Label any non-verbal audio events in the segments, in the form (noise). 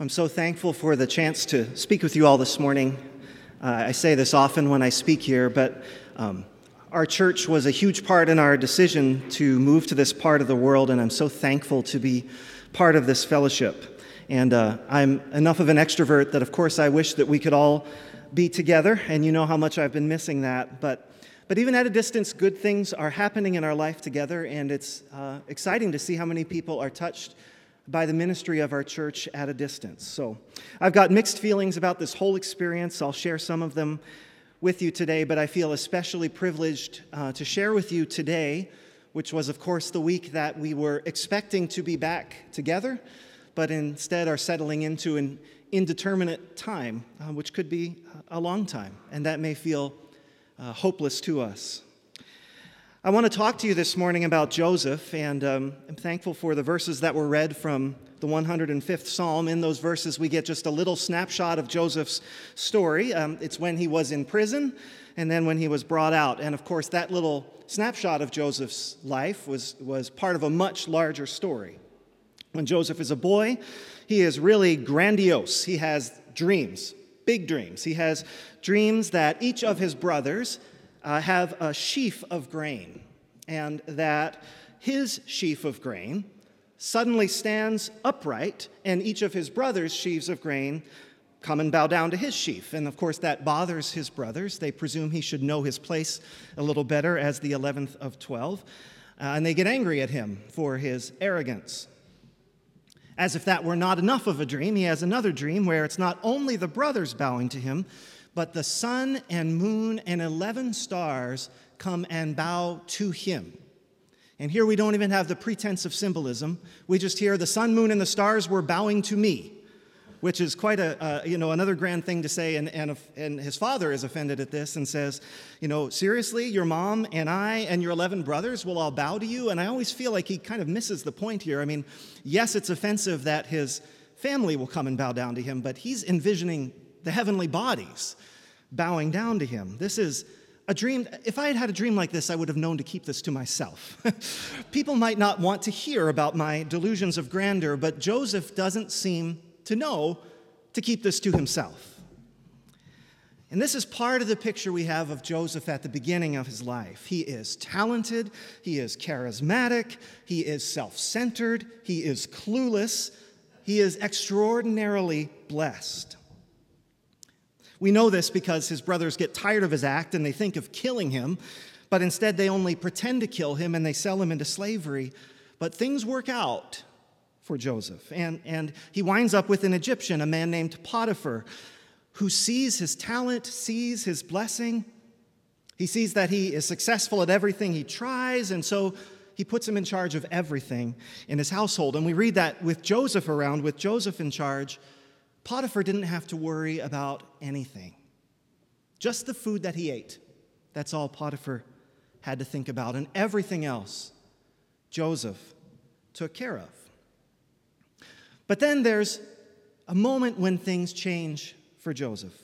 I'm so thankful for the chance to speak with you all this morning. Uh, I say this often when I speak here, but um, our church was a huge part in our decision to move to this part of the world, and I'm so thankful to be part of this fellowship. And uh, I'm enough of an extrovert that, of course, I wish that we could all be together, and you know how much I've been missing that. But, but even at a distance, good things are happening in our life together, and it's uh, exciting to see how many people are touched by the ministry of our church at a distance. So I've got mixed feelings about this whole experience. I'll share some of them with you today, but I feel especially privileged uh, to share with you today, which was, of course, the week that we were expecting to be back together, but instead are settling into an indeterminate time, uh, which could be a long time, and that may feel uh, hopeless to us. I want to talk to you this morning about Joseph, and um, I'm thankful for the verses that were read from the 105th Psalm. In those verses, we get just a little snapshot of Joseph's story. Um, it's when he was in prison and then when he was brought out. And of course, that little snapshot of Joseph's life was, was part of a much larger story. When Joseph is a boy, he is really grandiose. He has dreams, big dreams. He has dreams that each of his brothers uh, have a sheaf of grain, and that his sheaf of grain suddenly stands upright, and each of his brothers' sheaves of grain come and bow down to his sheaf. And of course, that bothers his brothers. They presume he should know his place a little better as the 11th of 12, uh, and they get angry at him for his arrogance. As if that were not enough of a dream, he has another dream where it's not only the brothers bowing to him, but the sun and moon and 11 stars come and bow to him. And here we don't even have the pretense of symbolism. We just hear the sun, moon, and the stars were bowing to me, which is quite a, uh, you know, another grand thing to say. And, and, and his father is offended at this and says, you know, seriously, your mom and I and your 11 brothers will all bow to you? And I always feel like he kind of misses the point here. I mean, yes, it's offensive that his family will come and bow down to him, but he's envisioning the heavenly bodies bowing down to him. This is a dream. If I had had a dream like this, I would have known to keep this to myself. (laughs) People might not want to hear about my delusions of grandeur, but Joseph doesn't seem to know to keep this to himself. And this is part of the picture we have of Joseph at the beginning of his life. He is talented, he is charismatic, he is self centered, he is clueless, he is extraordinarily blessed. We know this because his brothers get tired of his act and they think of killing him, but instead they only pretend to kill him and they sell him into slavery. But things work out for Joseph. And, and he winds up with an Egyptian, a man named Potiphar, who sees his talent, sees his blessing. He sees that he is successful at everything he tries, and so he puts him in charge of everything in his household. And we read that with Joseph around, with Joseph in charge, Potiphar didn't have to worry about anything. Just the food that he ate. That's all Potiphar had to think about. And everything else, Joseph took care of. But then there's a moment when things change for Joseph.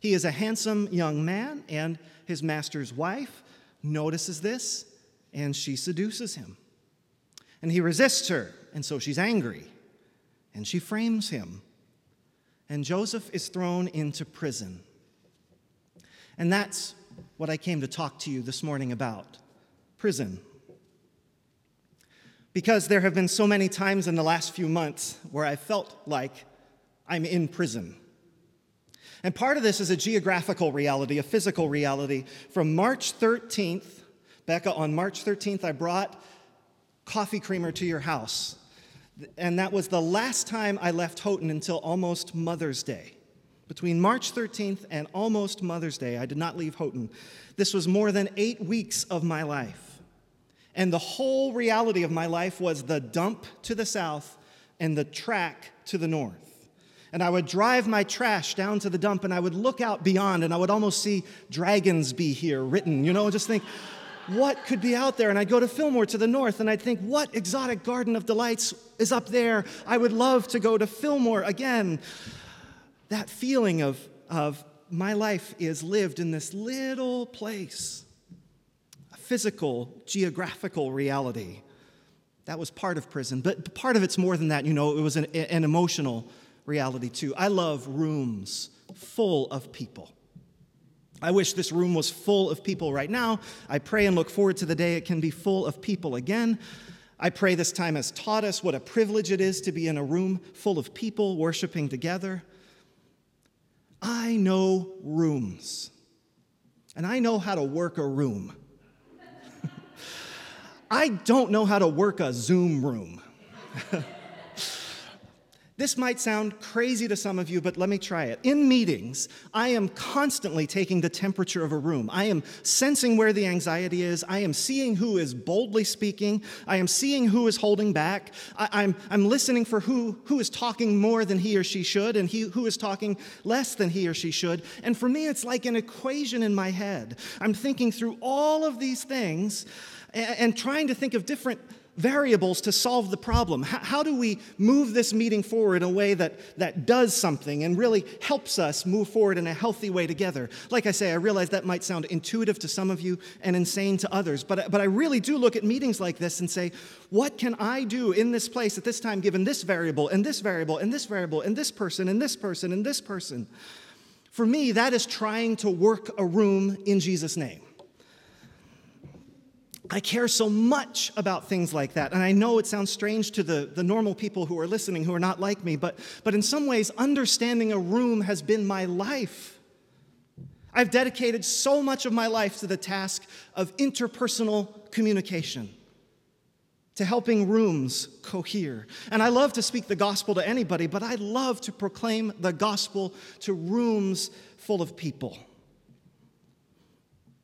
He is a handsome young man, and his master's wife notices this, and she seduces him. And he resists her, and so she's angry, and she frames him and Joseph is thrown into prison. And that's what I came to talk to you this morning about prison. Because there have been so many times in the last few months where I felt like I'm in prison. And part of this is a geographical reality, a physical reality. From March 13th, Becca, on March 13th, I brought coffee creamer to your house and that was the last time I left Houghton until almost Mother's Day. Between March 13th and almost Mother's Day, I did not leave Houghton. This was more than eight weeks of my life. And the whole reality of my life was the dump to the south and the track to the north. And I would drive my trash down to the dump and I would look out beyond and I would almost see dragons be here written, you know, just think, what could be out there? And I'd go to Fillmore to the north and I'd think, what exotic garden of delights is up there? I would love to go to Fillmore again. That feeling of, of my life is lived in this little place, a physical, geographical reality. That was part of prison, but part of it's more than that. You know, it was an, an emotional reality too. I love rooms full of people. I wish this room was full of people right now. I pray and look forward to the day it can be full of people again. I pray this time has taught us what a privilege it is to be in a room full of people worshiping together. I know rooms, and I know how to work a room. (laughs) I don't know how to work a Zoom room. (laughs) This might sound crazy to some of you, but let me try it. In meetings, I am constantly taking the temperature of a room. I am sensing where the anxiety is. I am seeing who is boldly speaking. I am seeing who is holding back. I, am I'm, I'm listening for who, who is talking more than he or she should and he, who is talking less than he or she should. And for me, it's like an equation in my head. I'm thinking through all of these things and, and trying to think of different variables to solve the problem. How, how, do we move this meeting forward in a way that, that does something and really helps us move forward in a healthy way together? Like I say, I realize that might sound intuitive to some of you and insane to others, but, but I really do look at meetings like this and say, what can I do in this place at this time, given this variable and this variable and this variable and this person and this person and this person? For me, that is trying to work a room in Jesus' name. I care so much about things like that. And I know it sounds strange to the, the normal people who are listening who are not like me, but, but in some ways, understanding a room has been my life. I've dedicated so much of my life to the task of interpersonal communication, to helping rooms cohere. And I love to speak the gospel to anybody, but I love to proclaim the gospel to rooms full of people.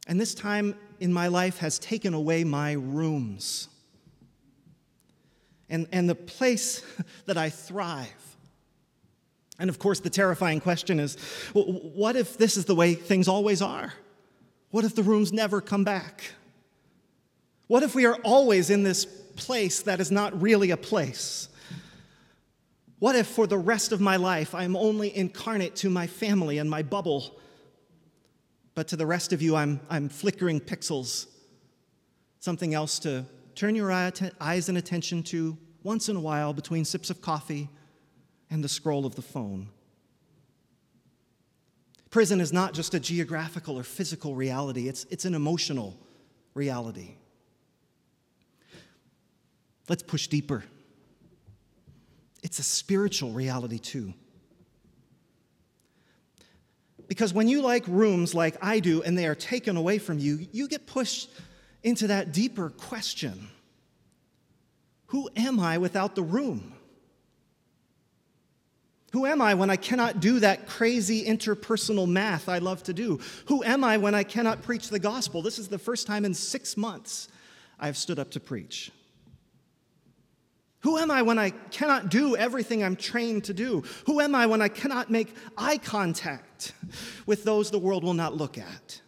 And this time in my life has taken away my rooms and, and the place (laughs) that I thrive. And of course, the terrifying question is what if this is the way things always are? What if the rooms never come back? What if we are always in this place that is not really a place? What if for the rest of my life I am only incarnate to my family and my bubble but to the rest of you, I'm, I'm flickering pixels, something else to turn your eyes and attention to once in a while between sips of coffee and the scroll of the phone. Prison is not just a geographical or physical reality, it's, it's an emotional reality. Let's push deeper. It's a spiritual reality, too. Because when you like rooms like I do and they are taken away from you, you get pushed into that deeper question Who am I without the room? Who am I when I cannot do that crazy interpersonal math I love to do? Who am I when I cannot preach the gospel? This is the first time in six months I've stood up to preach. Who am I when I cannot do everything I'm trained to do? Who am I when I cannot make eye contact with those the world will not look at?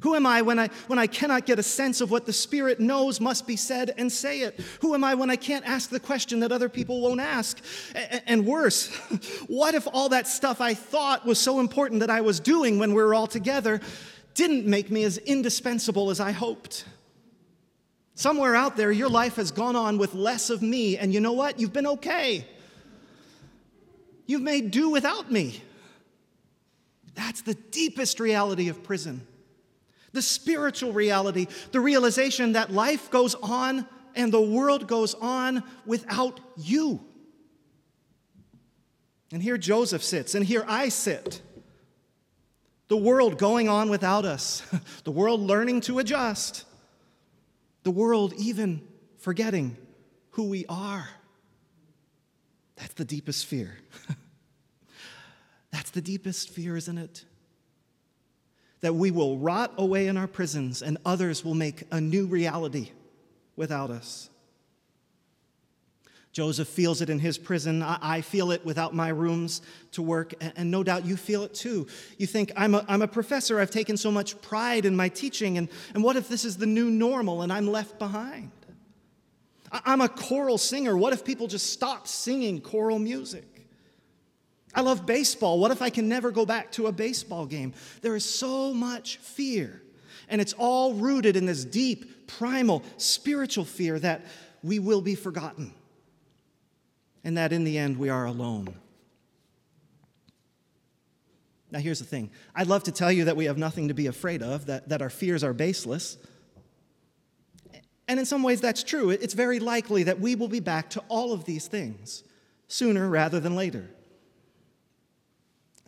Who am I when I, when I cannot get a sense of what the Spirit knows must be said and say it? Who am I when I can't ask the question that other people won't ask? And worse, (laughs) what if all that stuff I thought was so important that I was doing when we were all together didn't make me as indispensable as I hoped? Somewhere out there, your life has gone on with less of me, and you know what? You've been okay. You've made do without me. That's the deepest reality of prison. The spiritual reality, the realization that life goes on and the world goes on without you. And here Joseph sits, and here I sit. The world going on without us, (laughs) the world learning to adjust the world even forgetting who we are. That's the deepest fear. (laughs) That's the deepest fear, isn't it? That we will rot away in our prisons and others will make a new reality without us. Joseph feels it in his prison. I feel it without my rooms to work, and no doubt you feel it too. You think, I'm a, I'm a professor, I've taken so much pride in my teaching, and, and what if this is the new normal and I'm left behind? I'm a choral singer. What if people just stop singing choral music? I love baseball. What if I can never go back to a baseball game? There is so much fear, and it's all rooted in this deep, primal, spiritual fear that we will be forgotten and that in the end we are alone. Now, here's the thing I'd love to tell you that we have nothing to be afraid of, that, that our fears are baseless. And in some ways, that's true. It's very likely that we will be back to all of these things sooner rather than later.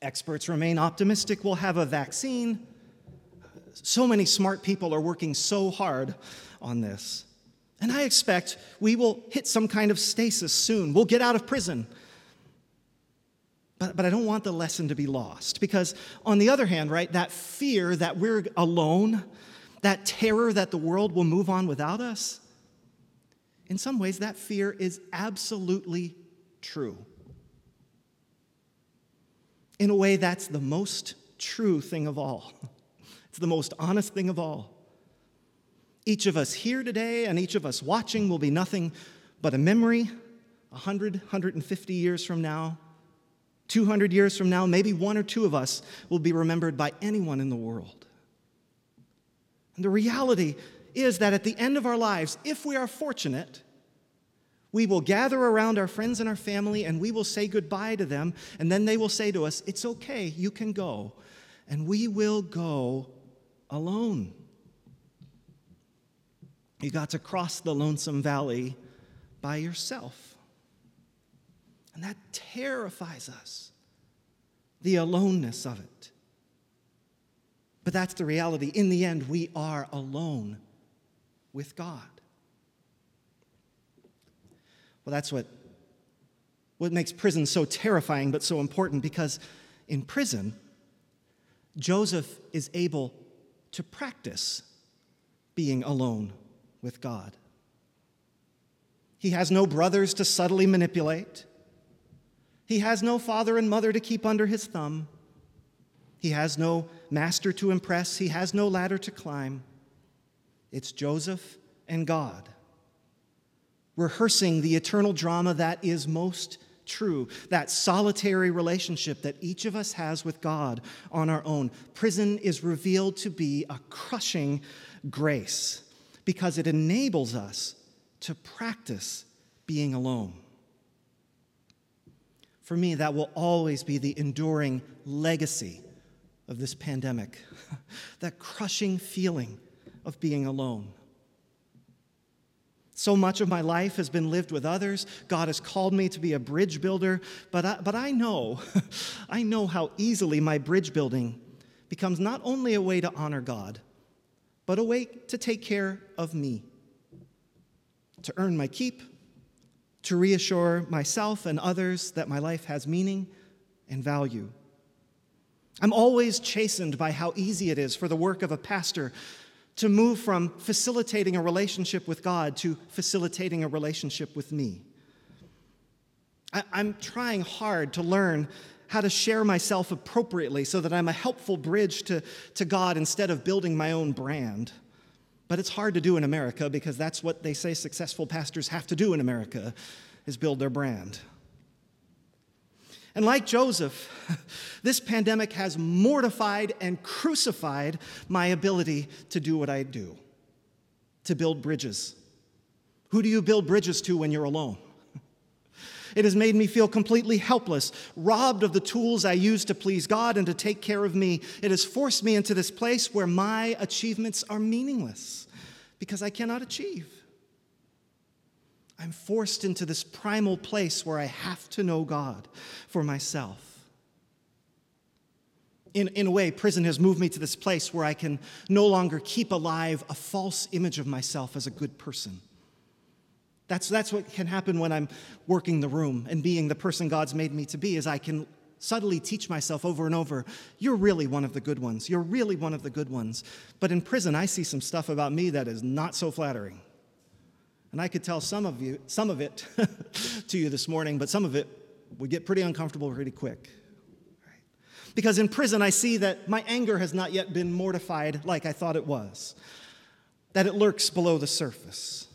Experts remain optimistic we'll have a vaccine. So many smart people are working so hard on this. And I expect we will hit some kind of stasis soon. We'll get out of prison. But, but I don't want the lesson to be lost. Because, on the other hand, right, that fear that we're alone, that terror that the world will move on without us, in some ways, that fear is absolutely true. In a way, that's the most true thing of all. (laughs) It's the most honest thing of all. Each of us here today and each of us watching will be nothing but a memory 100, 150 years from now, 200 years from now, maybe one or two of us will be remembered by anyone in the world. And the reality is that at the end of our lives, if we are fortunate, we will gather around our friends and our family and we will say goodbye to them, and then they will say to us, It's okay, you can go. And we will go alone. You got to cross the lonesome valley by yourself. And that terrifies us, the aloneness of it. But that's the reality. In the end, we are alone with God. Well, that's what, what makes prison so terrifying but so important because in prison, Joseph is able to practice being alone with God. He has no brothers to subtly manipulate. He has no father and mother to keep under his thumb. He has no master to impress. He has no ladder to climb. It's Joseph and God rehearsing the eternal drama that is most true, that solitary relationship that each of us has with God on our own. Prison is revealed to be a crushing grace because it enables us to practice being alone. For me, that will always be the enduring legacy of this pandemic (laughs) that crushing feeling of being alone. So much of my life has been lived with others. God has called me to be a bridge builder, but I, but I know, (laughs) I know how easily my bridge building becomes not only a way to honor God, but awake to take care of me, to earn my keep, to reassure myself and others that my life has meaning and value. I'm always chastened by how easy it is for the work of a pastor to move from facilitating a relationship with God to facilitating a relationship with me. I, am trying hard to learn how to share myself appropriately so that I'm a helpful bridge to, to God instead of building my own brand. But it's hard to do in America because that's what they say successful pastors have to do in America is build their brand. And like Joseph, (laughs) this pandemic has mortified and crucified my ability to do what I do to build bridges. Who do you build bridges to when you're alone? It has made me feel completely helpless, robbed of the tools I use to please God and to take care of me. It has forced me into this place where my achievements are meaningless because I cannot achieve. I'm forced into this primal place where I have to know God for myself. In, in a way, prison has moved me to this place where I can no longer keep alive a false image of myself as a good person. That's, that's what can happen when I'm working the room and being the person God's made me to be, is I can subtly teach myself over and over, you're really one of the good ones. You're really one of the good ones. But in prison, I see some stuff about me that is not so flattering. And I could tell some of you, some of it (laughs) to you this morning, but some of it would get pretty uncomfortable pretty quick. Because in prison, I see that my anger has not yet been mortified like I thought it was, that it lurks below the surface.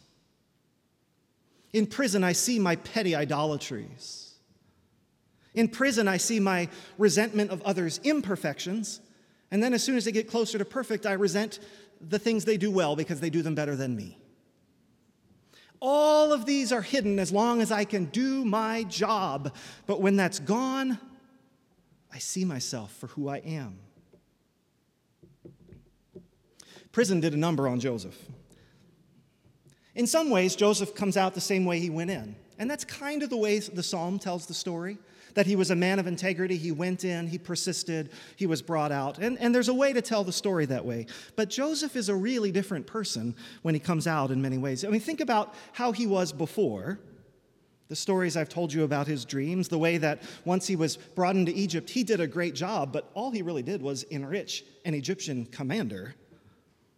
In prison, I see my petty idolatries. In prison, I see my resentment of others' imperfections. And then, as soon as they get closer to perfect, I resent the things they do well because they do them better than me. All of these are hidden as long as I can do my job. But when that's gone, I see myself for who I am. Prison did a number on Joseph. In some ways, Joseph comes out the same way he went in. And that's kind of the way the psalm tells the story that he was a man of integrity. He went in, he persisted, he was brought out. And, and there's a way to tell the story that way. But Joseph is a really different person when he comes out in many ways. I mean, think about how he was before. The stories I've told you about his dreams, the way that once he was brought into Egypt, he did a great job, but all he really did was enrich an Egyptian commander.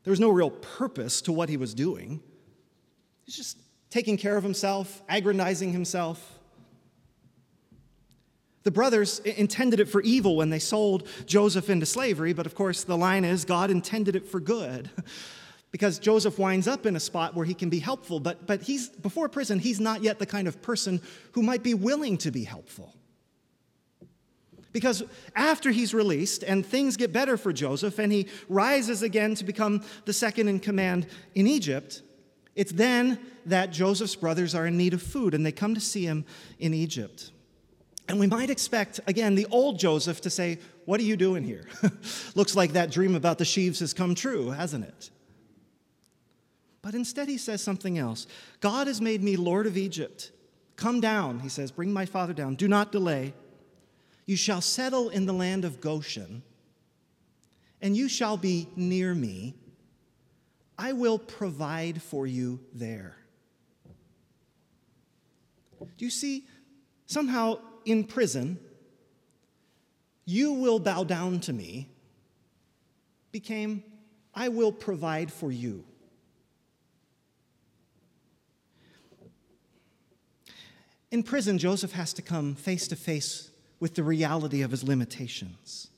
There was no real purpose to what he was doing. He's just taking care of himself, aggrandizing himself. The brothers intended it for evil when they sold Joseph into slavery, but of course, the line is God intended it for good. (laughs) because Joseph winds up in a spot where he can be helpful, but, but he's, before prison, he's not yet the kind of person who might be willing to be helpful. Because after he's released and things get better for Joseph and he rises again to become the second in command in Egypt, it's then that Joseph's brothers are in need of food and they come to see him in Egypt. And we might expect, again, the old Joseph to say, What are you doing here? (laughs) Looks like that dream about the sheaves has come true, hasn't it? But instead, he says something else God has made me Lord of Egypt. Come down, he says, bring my father down. Do not delay. You shall settle in the land of Goshen, and you shall be near me. I will provide for you there. Do you see? Somehow in prison, you will bow down to me, became, I will provide for you. In prison, Joseph has to come face to face with the reality of his limitations.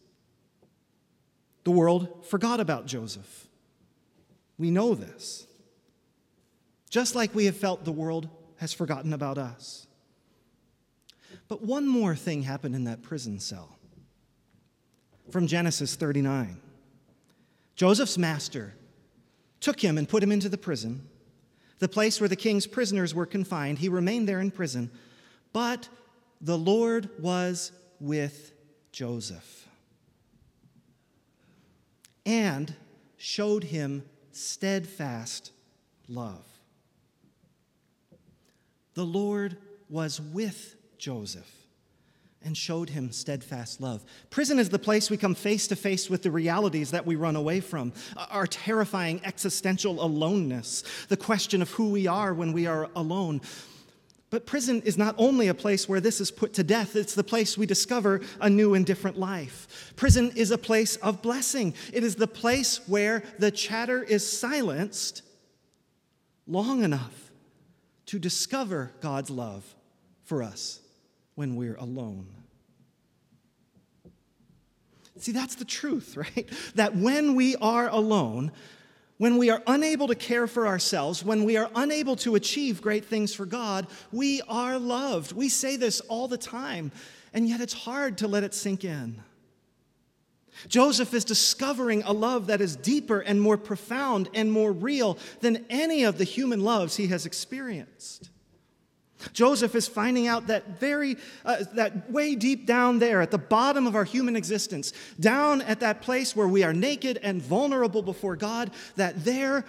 The world forgot about Joseph. We know this. Just like we have felt the world has forgotten about us. But one more thing happened in that prison cell. From Genesis 39 Joseph's master took him and put him into the prison, the place where the king's prisoners were confined. He remained there in prison, but the Lord was with Joseph and showed him steadfast love. The Lord was with Joseph and showed him steadfast love. Prison is the place we come face to face with the realities that we run away from our terrifying existential aloneness, the question of who we are when we are alone. But prison is not only a place where this is put to death, it's the place we discover a new and different life. Prison is a place of blessing, it is the place where the chatter is silenced long enough to discover God's love for us when we're alone. See, that's the truth, (laughs) right? That when we are alone, when we are unable to care for ourselves, when we are unable to achieve great things for God, we are loved. We say this all the time, and yet it's hard to let it sink in. Joseph is discovering a love that is deeper and more profound and more real than any of the human loves he has experienced. Joseph is finding out that very, uh, that way deep down there at the bottom of our human existence, down at that place where we are naked and vulnerable before God, that there,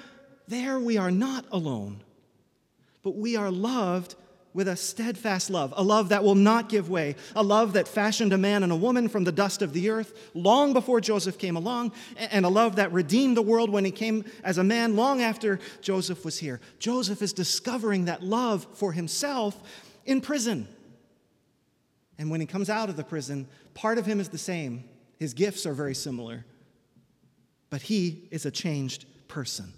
there we are not alone, but we are loved with a steadfast love, a love that will not give way, a love that fashioned a man and a woman from the dust of the earth long before Joseph came along, and a love that redeemed the world when he came as a man long after Joseph was here. Joseph is discovering that love for himself in prison. And when he comes out of the prison, part of him is the same. His gifts are very similar, but he is a changed person.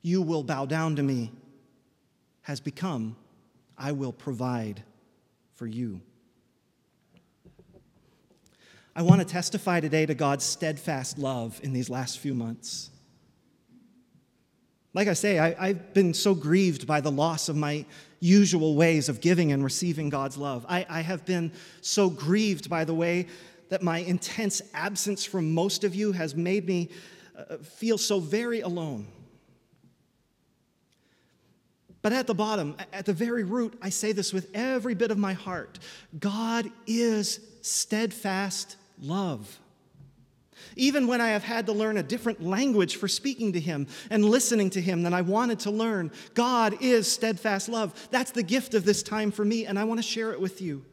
You will bow down to me has become I will provide for you. I want to testify today to God's steadfast love in these last few months. Like I say, I, have been so grieved by the loss of my usual ways of giving and receiving God's love. I, I have been so grieved by the way that my intense absence from most of you has made me uh, feel so very alone. But at the bottom, at the very root, I say this with every bit of my heart God is steadfast love. Even when I have had to learn a different language for speaking to Him and listening to Him than I wanted to learn, God is steadfast love. That's the gift of this time for me, and I want to share it with you.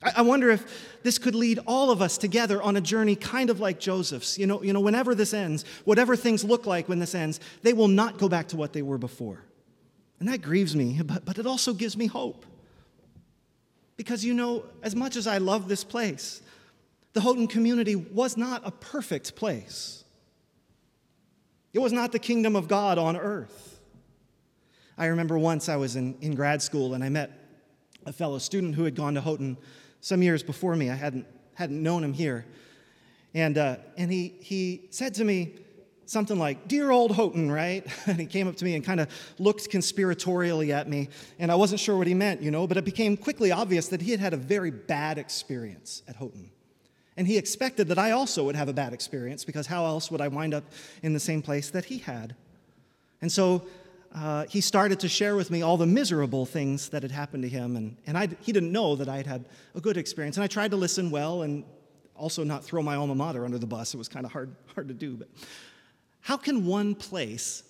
I wonder if this could lead all of us together on a journey kind of like Joseph's. You know, you know, whenever this ends, whatever things look like when this ends, they will not go back to what they were before. And that grieves me, but, but it also gives me hope. Because, you know, as much as I love this place, the Houghton community was not a perfect place. It was not the kingdom of God on earth. I remember once I was in, in grad school and I met a fellow student who had gone to Houghton some years before me. I hadn't, hadn't known him here. And, uh, and he, he said to me something like, Dear old Houghton, right? (laughs) And he came up to me and kind of looked conspiratorially at me. And I wasn't sure what he meant, you know, but it became quickly obvious that he had had a very bad experience at Houghton. And he expected that I also would have a bad experience because how else would I wind up in the same place that he had? And so uh, he started to share with me all the miserable things that had happened to him. And, and I'd, he didn't know that I'd had a good experience. And I tried to listen well and also not throw my alma mater under the bus. It was kind of hard, hard to do. But how can one place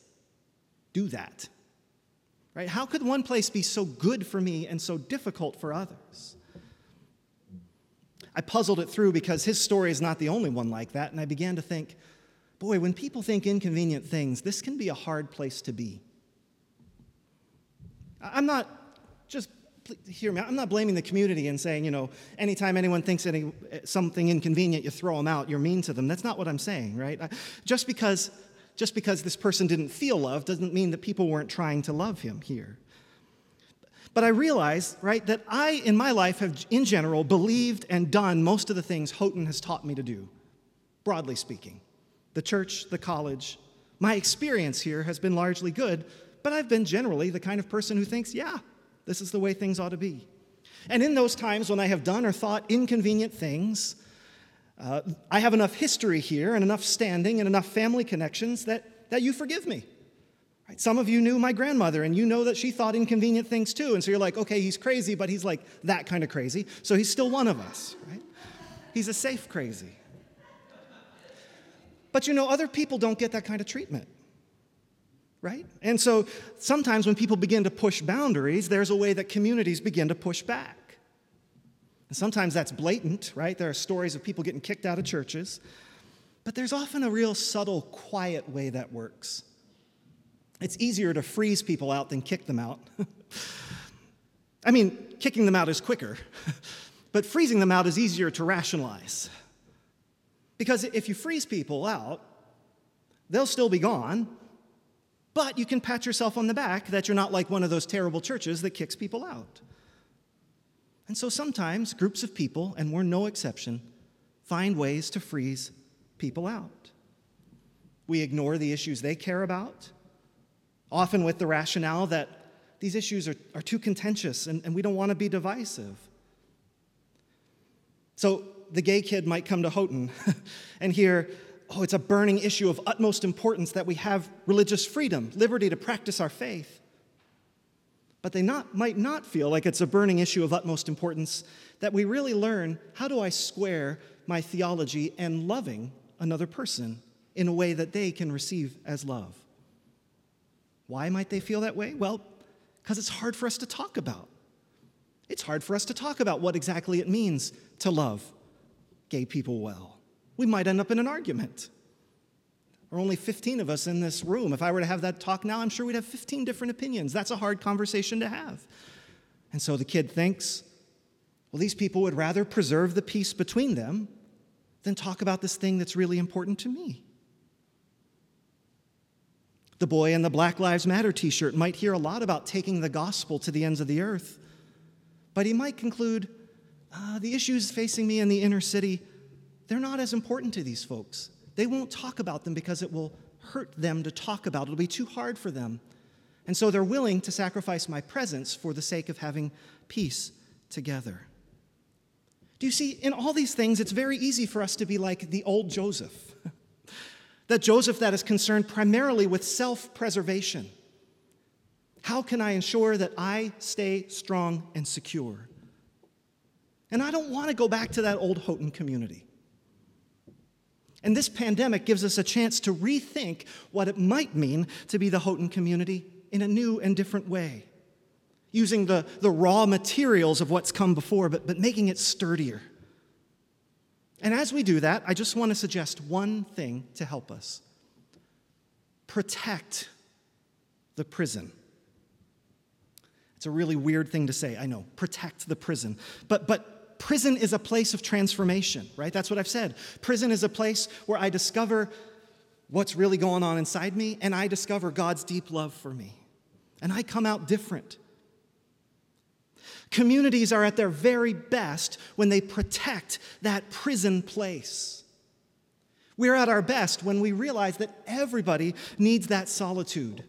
do that? Right? How could one place be so good for me and so difficult for others? I puzzled it through because his story is not the only one like that. And I began to think, boy, when people think inconvenient things, this can be a hard place to be. I'm not just hear me. I'm not blaming the community and saying, you know, anytime anyone thinks any, something inconvenient, you throw them out, you're mean to them. That's not what I'm saying, right? Just because, just because this person didn't feel love doesn't mean that people weren't trying to love him here. But I realize, right, that I, in my life, have in general believed and done most of the things Houghton has taught me to do, broadly speaking. The church, the college. My experience here has been largely good, but I've been generally the kind of person who thinks, yeah, this is the way things ought to be. And in those times when I have done or thought inconvenient things, uh, I have enough history here and enough standing and enough family connections that, that you forgive me. Right? Some of you knew my grandmother, and you know that she thought inconvenient things too. And so you're like, okay, he's crazy, but he's like that kind of crazy. So he's still one of us, right? He's a safe crazy. But you know, other people don't get that kind of treatment right? And so sometimes when people begin to push boundaries, there's a way that communities begin to push back. Sometimes that's blatant, right? There are stories of people getting kicked out of churches. But there's often a real subtle, quiet way that works. It's easier to freeze people out than kick them out. (laughs) I mean, kicking them out is quicker, (laughs) but freezing them out is easier to rationalize. Because if you freeze people out, they'll still be gone, but you can pat yourself on the back that you're not like one of those terrible churches that kicks people out. And so sometimes groups of people, and we're no exception, find ways to freeze people out. We ignore the issues they care about, often with the rationale that these issues are, are too contentious and, and we don't want to be divisive. So the gay kid might come to Houghton (laughs) and hear, oh, it's a burning issue of utmost importance that we have religious freedom, liberty to practice our faith. But they not, might not feel like it's a burning issue of utmost importance that we really learn how do I square my theology and loving another person in a way that they can receive as love. Why might they feel that way? Well, because it's hard for us to talk about. It's hard for us to talk about what exactly it means to love gay people well we might end up in an argument. Are only 15 of us in this room. If I were to have that talk now, I'm sure we'd have 15 different opinions. That's a hard conversation to have. And so the kid thinks, well, these people would rather preserve the peace between them than talk about this thing that's really important to me. The boy in the Black Lives Matter t shirt might hear a lot about taking the gospel to the ends of the earth, but he might conclude uh, the issues facing me in the inner city they're not as important to these folks. They won't talk about them because it will hurt them to talk about. It'll be too hard for them. And so they're willing to sacrifice my presence for the sake of having peace together. Do you see, in all these things, it's very easy for us to be like the old Joseph. (laughs) that Joseph that is concerned primarily with self preservation. How can I ensure that I stay strong and secure? And I don't want to go back to that old Houghton community. And this pandemic gives us a chance to rethink what it might mean to be the Houghton community in a new and different way, using the, the raw materials of what's come before, but, but making it sturdier. And as we do that, I just want to suggest one thing to help us protect the prison. It's a really weird thing to say, I know, protect the prison. But, but prison is a place of transformation, right? That's what I've said. Prison is a place where I discover what's really going on inside me and I discover God's deep love for me. And I come out different. Communities are at their very best when they protect that prison place. We're at our best when we realize that everybody needs that solitude.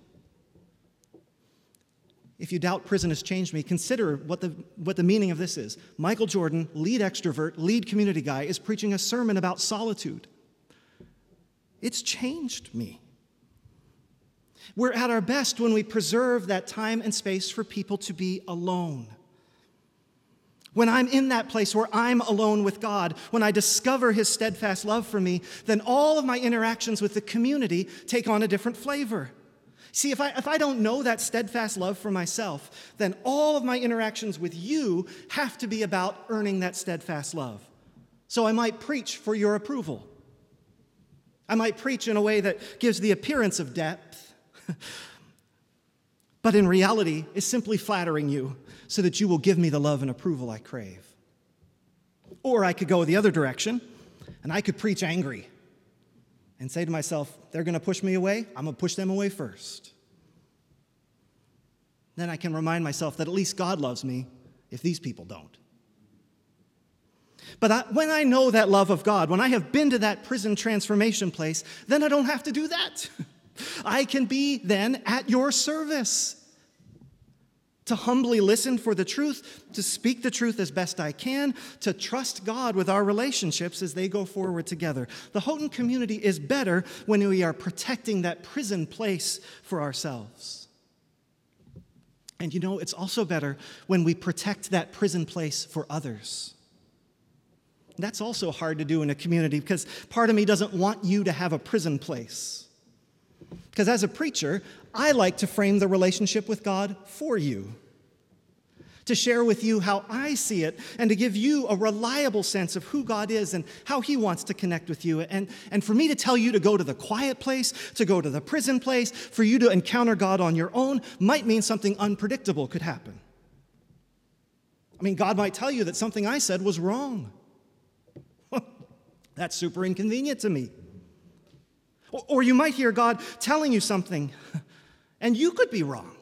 If you doubt prison has changed me, consider what the, what the meaning of this is. Michael Jordan, lead extrovert, lead community guy, is preaching a sermon about solitude. It's changed me. We're at our best when we preserve that time and space for people to be alone. When I'm in that place where I'm alone with God, when I discover His steadfast love for me, then all of my interactions with the community take on a different flavor. See, if I, if I don't know that steadfast love for myself, then all of my interactions with you have to be about earning that steadfast love. So I might preach for your approval. I might preach in a way that gives the appearance of depth, (laughs) but in reality is simply flattering you so that you will give me the love and approval I crave. Or I could go the other direction and I could preach angry and say to myself, they're going to push me away, I'm going to push them away first. Then I can remind myself that at least God loves me if these people don't. But I, when I know that love of God, when I have been to that prison transformation place, then I don't have to do that. (laughs) I can be then at your service to humbly listen for the truth, to speak the truth as best I can, to trust God with our relationships as they go forward together. The Houghton community is better when we are protecting that prison place for ourselves. And you know, it's also better when we protect that prison place for others. That's also hard to do in a community because part of me doesn't want you to have a prison place. Because as a preacher, I like to frame the relationship with God for you, to share with you how I see it, and to give you a reliable sense of who God is and how He wants to connect with you. And, and for me to tell you to go to the quiet place, to go to the prison place, for you to encounter God on your own might mean something unpredictable could happen. I mean, God might tell you that something I said was wrong. (laughs) That's super inconvenient to me. Or you might hear God telling you something, and you could be wrong.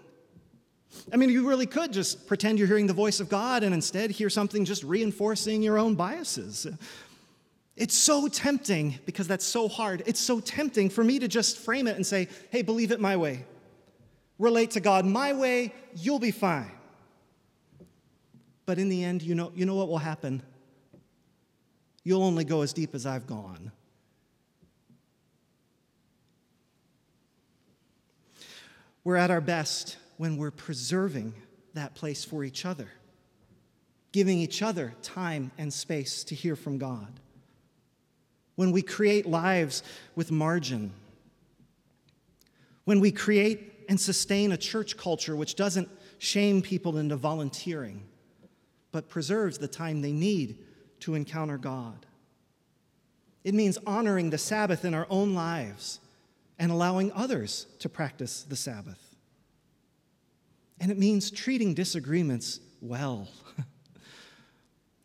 I mean, you really could just pretend you're hearing the voice of God and instead hear something just reinforcing your own biases. It's so tempting because that's so hard. It's so tempting for me to just frame it and say, hey, believe it my way. Relate to God my way, you'll be fine. But in the end, you know, you know what will happen? You'll only go as deep as I've gone. We're at our best when we're preserving that place for each other, giving each other time and space to hear from God. When we create lives with margin, when we create and sustain a church culture which doesn't shame people into volunteering, but preserves the time they need to encounter God. It means honoring the Sabbath in our own lives and allowing others to practice the Sabbath. And it means treating disagreements well. (laughs)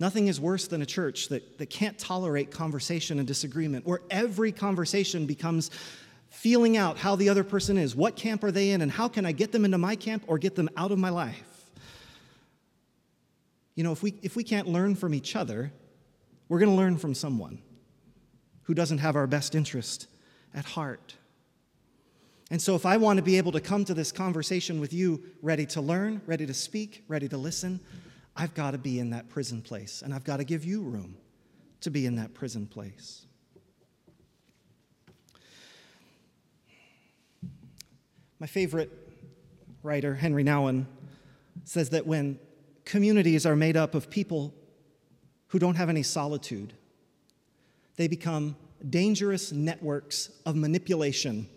Nothing is worse than a church that, that can't tolerate conversation and disagreement, where every conversation becomes feeling out how the other person is. What camp are they in, and how can I get them into my camp or get them out of my life? You know, if we, if we can't learn from each other, we're going to learn from someone who doesn't have our best interest at heart. And so, if I want to be able to come to this conversation with you ready to learn, ready to speak, ready to listen, I've got to be in that prison place. And I've got to give you room to be in that prison place. My favorite writer, Henri Nouwen, says that when communities are made up of people who don't have any solitude. They become dangerous networks of manipulation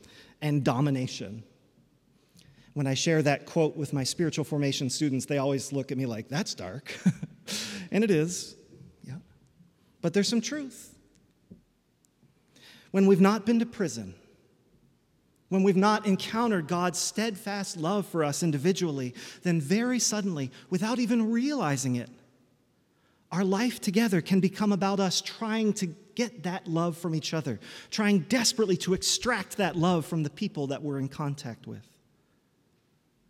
and domination. When I share that quote with my spiritual formation students, they always look at me like, that's dark. (laughs) and it is, yeah. But there's some truth. When we've not been to prison, when we've not encountered God's steadfast love for us individually, then very suddenly, without even realizing it, our life together can become about us trying to get that love from each other, trying desperately to extract that love from the people that we're in contact with.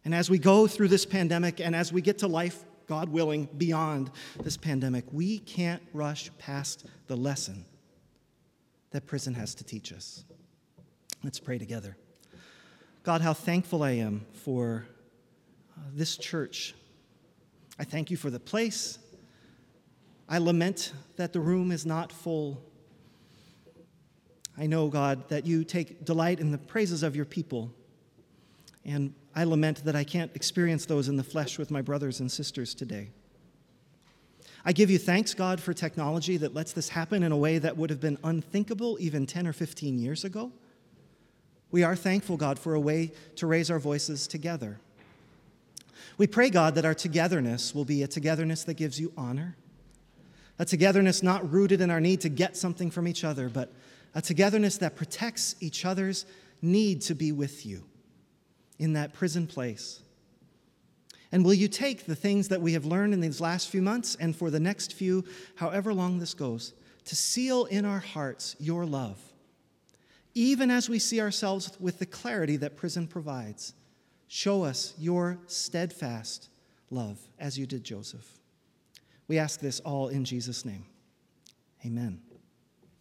And as we go through this pandemic and as we get to life, God willing, beyond this pandemic, we can't rush past the lesson that prison has to teach us. Let's pray together. God, how thankful I am for uh, this church. I thank you for the place. I lament that the room is not full. I know, God, that you take delight in the praises of your people. And I lament that I can't experience those in the flesh with my brothers and sisters today. I give you thanks, God, for technology that lets this happen in a way that would have been unthinkable even 10 or 15 years ago. We are thankful, God, for a way to raise our voices together. We pray, God, that our togetherness will be a togetherness that gives you honor, a togetherness not rooted in our need to get something from each other, but a togetherness that protects each other's need to be with you in that prison place? And will you take the things that we have learned in these last few months and for the next few, however long this goes, to seal in our hearts your love, even as we see ourselves with the clarity that prison provides? Show us your steadfast love as you did Joseph. We ask this all in Jesus' name. Amen.